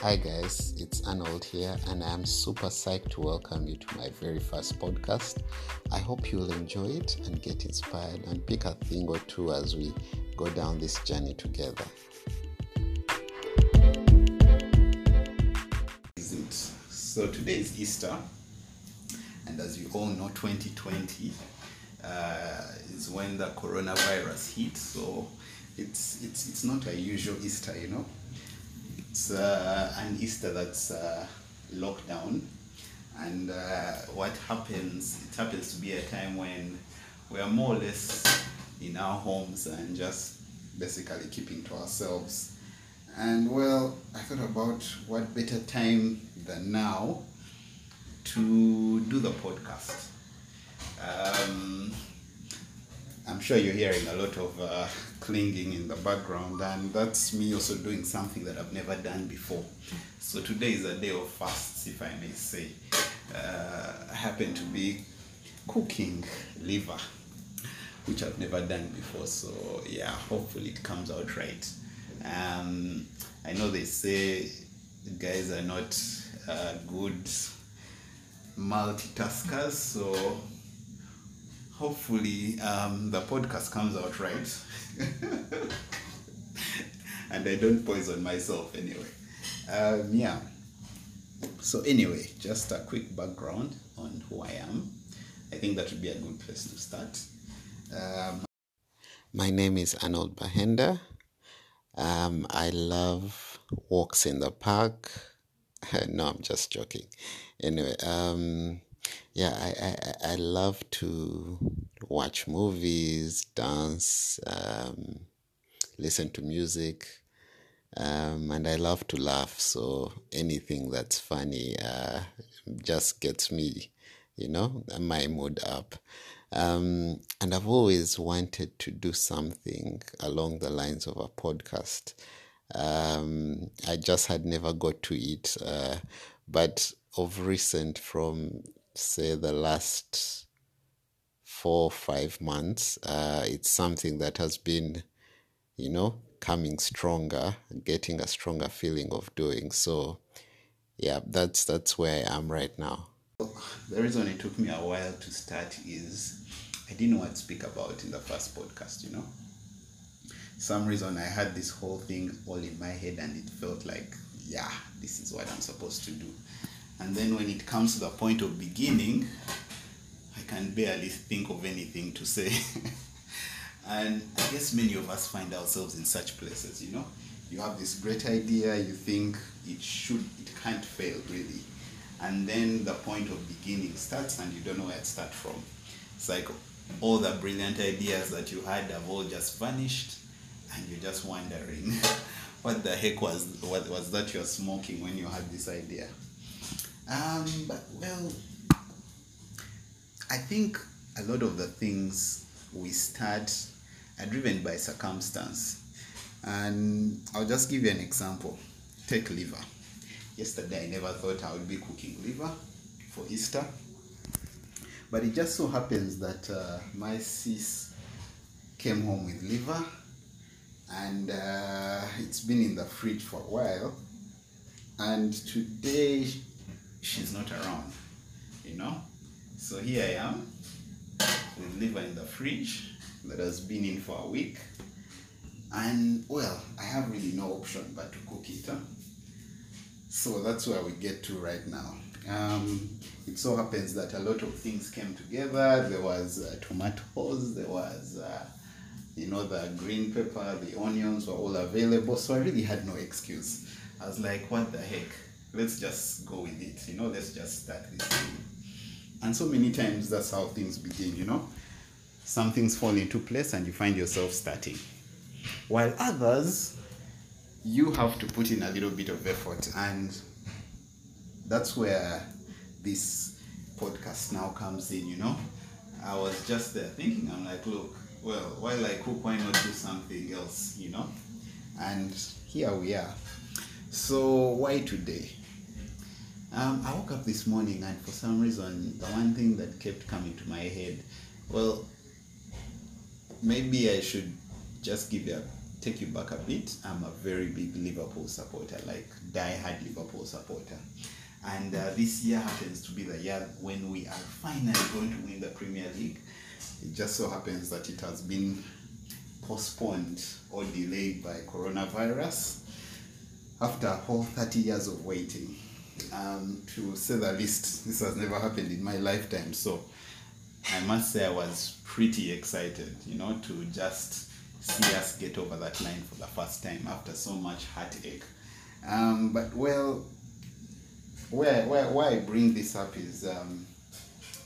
Hi, guys, it's Arnold here, and I'm super psyched to welcome you to my very first podcast. I hope you'll enjoy it and get inspired and pick a thing or two as we go down this journey together. So today is Easter, and as you all know, 2020 uh, is when the coronavirus hit. So it's it's it's not a usual Easter, you know. It's uh, an Easter that's uh, locked down, and uh, what happens? It happens to be a time when we are more or less in our homes and just basically keeping to ourselves. And well, I thought about what better time than now to do the podcast. Um, I'm sure you're hearing a lot of uh, clinging in the background, and that's me also doing something that I've never done before. So today is a day of fasts, if I may say. Uh, I happen to be cooking liver, which I've never done before. So yeah, hopefully it comes out right. Um, I know they say guys are not uh, good multitaskers, so hopefully um, the podcast comes out right. and I don't poison myself anyway. Um, yeah. So, anyway, just a quick background on who I am. I think that would be a good place to start. Um, My name is Arnold Bahenda. Um, I love walks in the park. no, I'm just joking. Anyway, um, yeah, I, I, I love to watch movies, dance, um, listen to music, um, and I love to laugh. So anything that's funny uh, just gets me, you know, my mood up. Um, and I've always wanted to do something along the lines of a podcast. Um, I just had never got to it. Uh, but of recent, from say the last four, five months, uh, it's something that has been, you know, coming stronger, getting a stronger feeling of doing. So, yeah, that's that's where I am right now. The reason it took me a while to start is I didn't know what to speak about in the first podcast, you know. Some reason I had this whole thing all in my head and it felt like, yeah, this is what I'm supposed to do. And then when it comes to the point of beginning, I can barely think of anything to say. and I guess many of us find ourselves in such places, you know. You have this great idea, you think it should, it can't fail really. And then the point of beginning starts and you don't know where to start from. It's like all the brilliant ideas that you had have all just vanished and you're just wondering what the heck was what was that you're smoking when you had this idea. Um, but well, I think a lot of the things we start are driven by circumstance. And I'll just give you an example. Take liver. Yesterday, I never thought I would be cooking liver for Easter. But it just so happens that uh, my sis came home with liver and uh, it's been in the fridge for a while. And today, she's not around, you know? So here I am with liver in the fridge that has been in for a week. And well, I have really no option but to cook it. Huh? So that's where we get to right now. Um, it so happens that a lot of things came together. There was uh, tomatoes, there was, uh, you know, the green pepper, the onions were all available. So I really had no excuse. I was like, what the heck? Let's just go with it. You know, let's just start this thing. And so many times that's how things begin, you know. Some things fall into place and you find yourself starting. While others, you have to put in a little bit of effort. And that's where this podcast now comes in, you know. I was just there thinking, I'm like, look, well, while I cook, why not do something else, you know? And here we are. So, why today? Um, I woke up this morning and for some reason, the one thing that kept coming to my head, well, maybe I should just give a take you back a bit, I'm a very big Liverpool supporter, like die-hard Liverpool supporter. And uh, this year happens to be the year when we are finally going to win the Premier League. It just so happens that it has been postponed or delayed by coronavirus after a whole 30 years of waiting. Um, to say the least, this has never happened in my lifetime. So I must say I was pretty excited, you know, to just see us get over that line for the first time after so much heartache. Um, but well, where, where, why I bring this up is um,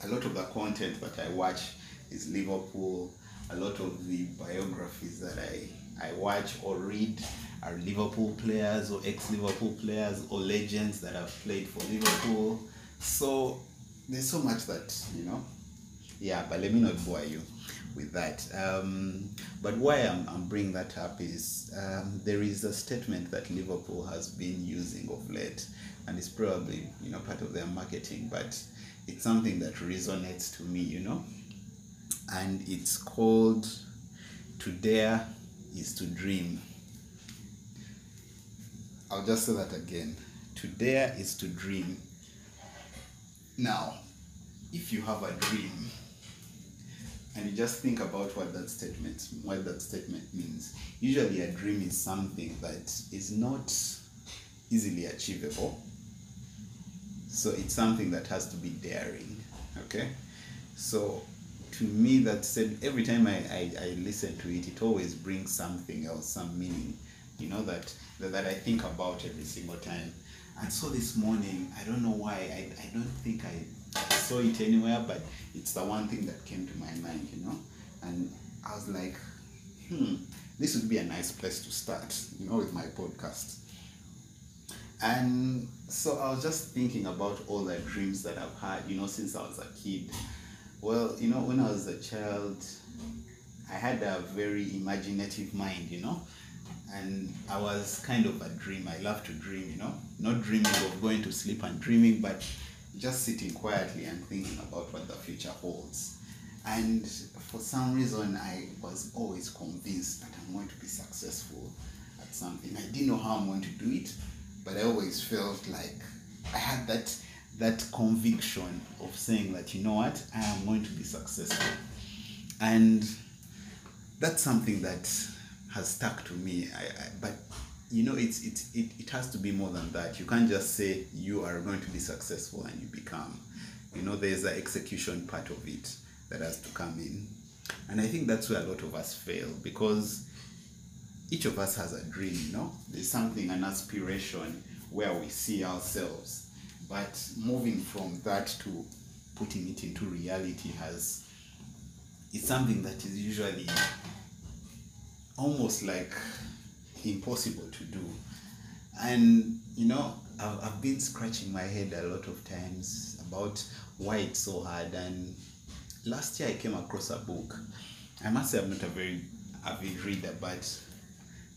a lot of the content that I watch is Liverpool. A lot of the biographies that I, I watch or read are Liverpool players or ex-Liverpool players or legends that have played for Liverpool. So there's so much that, you know, yeah, but let me not bore you with that. Um, but why I'm, I'm bringing that up is um, there is a statement that Liverpool has been using of late, and it's probably you know part of their marketing, but it's something that resonates to me, you know, and it's called "To Dare is to Dream." I'll just say that again. To dare is to dream. Now, if you have a dream, and you just think about what that statement what that statement means usually a dream is something that is not easily achievable so it's something that has to be daring okay so to me that said every time I, I, I listen to it it always brings something else some meaning you know that, that that i think about every single time and so this morning i don't know why i, I don't think i I saw it anywhere, but it's the one thing that came to my mind, you know. And I was like, hmm, this would be a nice place to start, you know, with my podcast. And so I was just thinking about all the dreams that I've had, you know, since I was a kid. Well, you know, when I was a child, I had a very imaginative mind, you know, and I was kind of a dream. I love to dream, you know, not dreaming of going to sleep and dreaming, but just sitting quietly and thinking about what the future holds. And for some reason, I was always convinced that I'm going to be successful at something. I didn't know how I'm going to do it, but I always felt like I had that that conviction of saying that you know what, I am going to be successful. And that's something that has stuck to me. I, I, but you know it's, it's it, it has to be more than that. You can't just say you are going to be successful and you become. You know there's the execution part of it that has to come in. And i think that's where a lot of us fail because each of us has a dream you know? There's something an aspiration where we see ourselves. But moving from that to putting it into reality has it's something that is usually almost like impossible to do. And you know, I've, I've been scratching my head a lot of times about why it's so hard. And last year I came across a book. I must say I'm not a very avid reader, but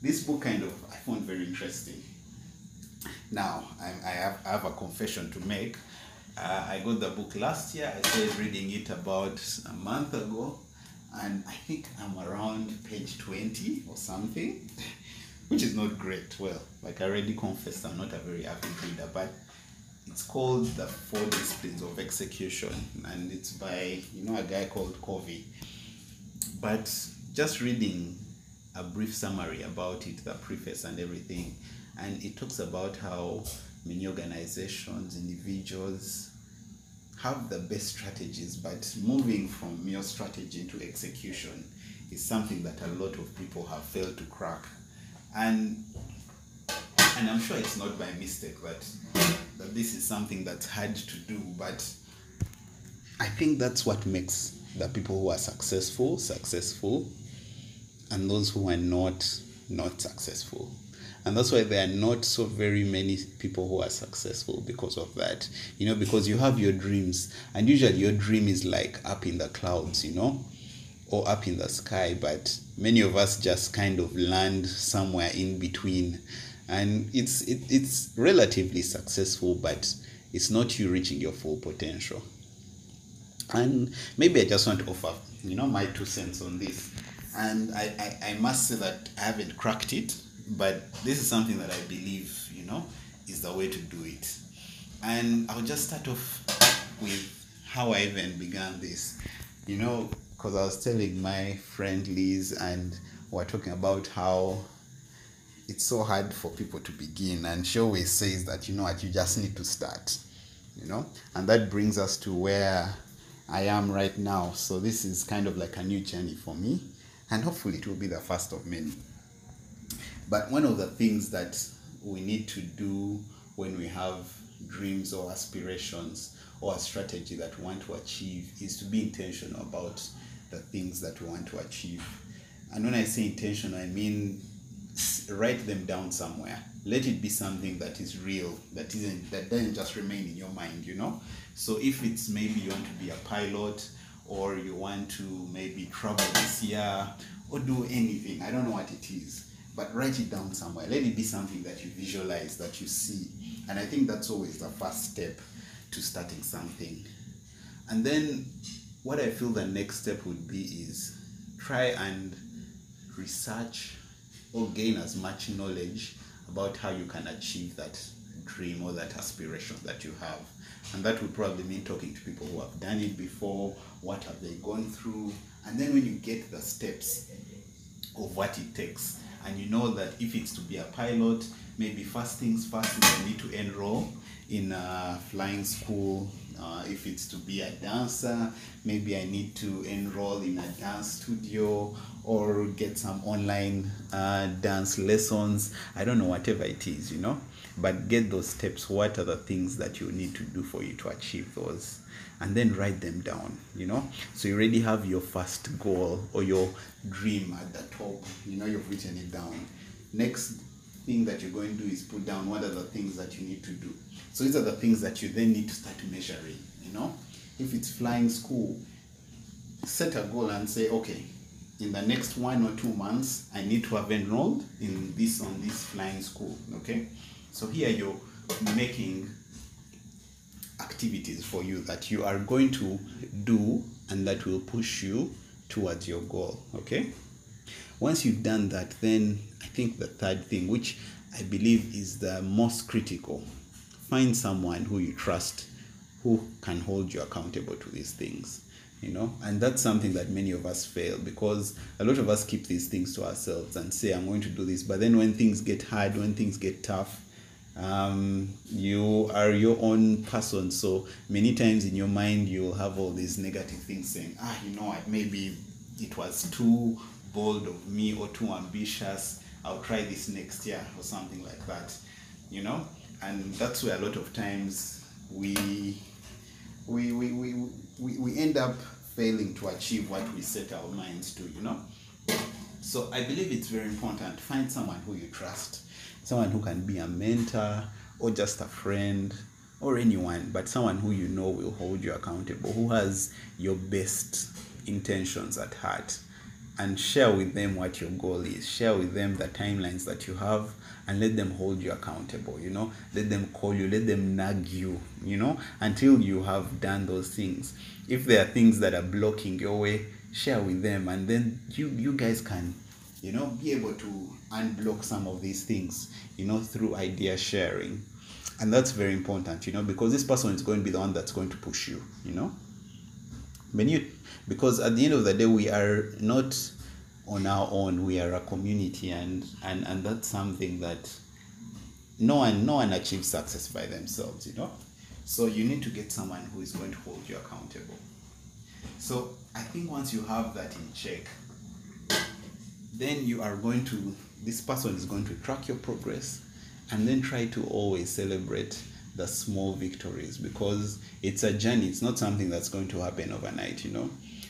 this book kind of I found very interesting. Now I, I, have, I have a confession to make. Uh, I got the book last year. I started reading it about a month ago, and I think I'm around page 20 or something. which is not great. Well, like I already confessed, I'm not a very avid reader, but it's called The Four Disciplines of Execution, and it's by you know a guy called Covey. But just reading a brief summary about it, the preface and everything, and it talks about how many organizations, individuals have the best strategies, but moving from mere strategy to execution is something that a lot of people have failed to crack and and I'm sure it's not by mistake that that this is something that's hard to do, but I think that's what makes the people who are successful successful, and those who are not not successful. And that's why there are not so very many people who are successful because of that. You know, because you have your dreams, and usually your dream is like up in the clouds, you know or up in the sky, but many of us just kind of land somewhere in between. And it's it, it's relatively successful, but it's not you reaching your full potential. And maybe I just want to offer, you know, my two cents on this. and I, I, I must say that I haven't cracked it, but this is something that I believe, you know, is the way to do it. And I'll just start off with how I even began this, you know, because I was telling my friend Liz, and we are talking about how it's so hard for people to begin, and she always says that, you know what, you just need to start, you know, and that brings us to where I am right now. So this is kind of like a new journey for me and hopefully it will be the first of many. But one of the things that we need to do when we have dreams or aspirations or a strategy that we want to achieve is to be intentional about the things that we want to achieve. And when I say intentional, I mean write them down somewhere. Let it be something that is real, that isn't that doesn't just remain in your mind, you know. So if it's maybe you want to be a pilot, or you want to maybe travel this year or do anything. I don't know what it is, but write it down somewhere. Let it be something that you visualize, that you see. And I think that's always the first step to starting something. And then what I feel the next step would be is try and research or gain as much knowledge about how you can achieve that dream or that aspiration that you have. And that would probably mean talking to people who have done it before, what have they gone through, and then when you get the steps of what it takes, and you know that if it's to be a pilot, maybe first things first I need to enroll in a flying school. Uh, if it's to be a dancer, maybe I need to enroll in a dance studio or get some online uh, dance lessons. I don't know, whatever it is, you know but get those steps. What are the things that you need to do for you to achieve those? And then write them down you know? So you already have your first goal or your dream at the top. You know you've written it down. Next thing that you're going to do is put down what are the things that you need to do. So these are the things that you then need to start measuring you know? If it's flying school set a goal and say okay in the next one or two months i need to have enrolled in this on this flying school okay so here you're making activities for you that you are going to do and that will push you towards your goal. Okay? Once you've done that, then I think the third thing, which I believe is the most critical, find someone who you trust who can hold you accountable to these things you know and that's something that many of us fail because a lot of us keep these things to ourselves and say i'm going to do this but then when things get hard when things get tough um, you are your own person so many times in your mind you'll have all these negative things saying ah you know what? Maybe it was too bold of me or too ambitious. I'll try this next year or something like that you know? And that's where a lot of times we we we, we, we, we end up failing to achieve what we set our minds to you know? So i believe it's very important. Find someone who you trust someone who can be a mentor or just a friend or anyone, but someone who you know will hold you accountable, who has your best intentions at heart. And share with them what your goal is. Share with them the timelines that you have and let them hold you accountable, you know. Let them call you, let them nag you, you know, until you have done those things. If there are things that are blocking your way, share with them and then you you guys can you know, be able to unblock some of these things, you know, through idea sharing. And that's very important, you know, because this person is going to be the one that's going to push you, you know. When you, because at the end of the day, we are not on our own. We are a community, and and and that's something that no one no one achieves success by themselves, you know. So you need to get someone who is going to hold you accountable. So I think once you have that in check, then you are going to this person is going to track your progress and then try to always celebrate the small victories because it's a journey. It's not something that's going to happen overnight you know?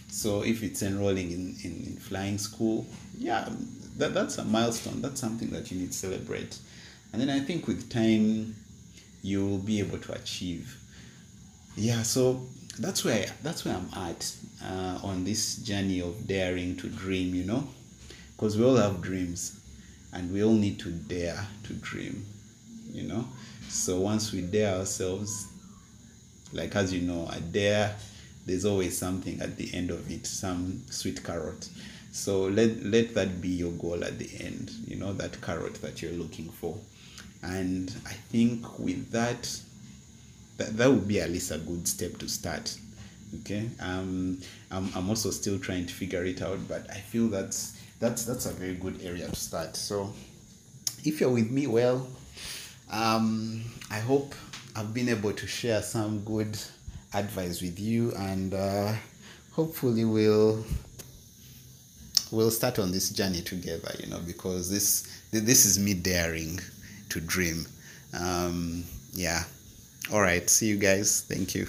So if it's enrolling in, in, in flying school yeah that, that's a milestone. That's something that you need to celebrate. And then i think with time you'll be able to achieve. Yeah so that's where that's where i'm at uh, on this journey of daring to dream you know because we all have dreams and we all need to dare to dream you know? So once we dare ourselves like as you know a dare there's always something at the end of it some sweet carrot. So let let that be your goal at the end you know that carrot that you're looking for. And i think with that that, that would be at least a good step to start okay? Um I'm, I'm also still trying to figure it out but i feel that's that's that's a very good area to start. So if you're with me well um i hope i've been able to share some good advice with you and uh, hopefully we'll we'll start on this journey together you know because this this is me daring to dream. Um yeah. All right. See you guys. Thank you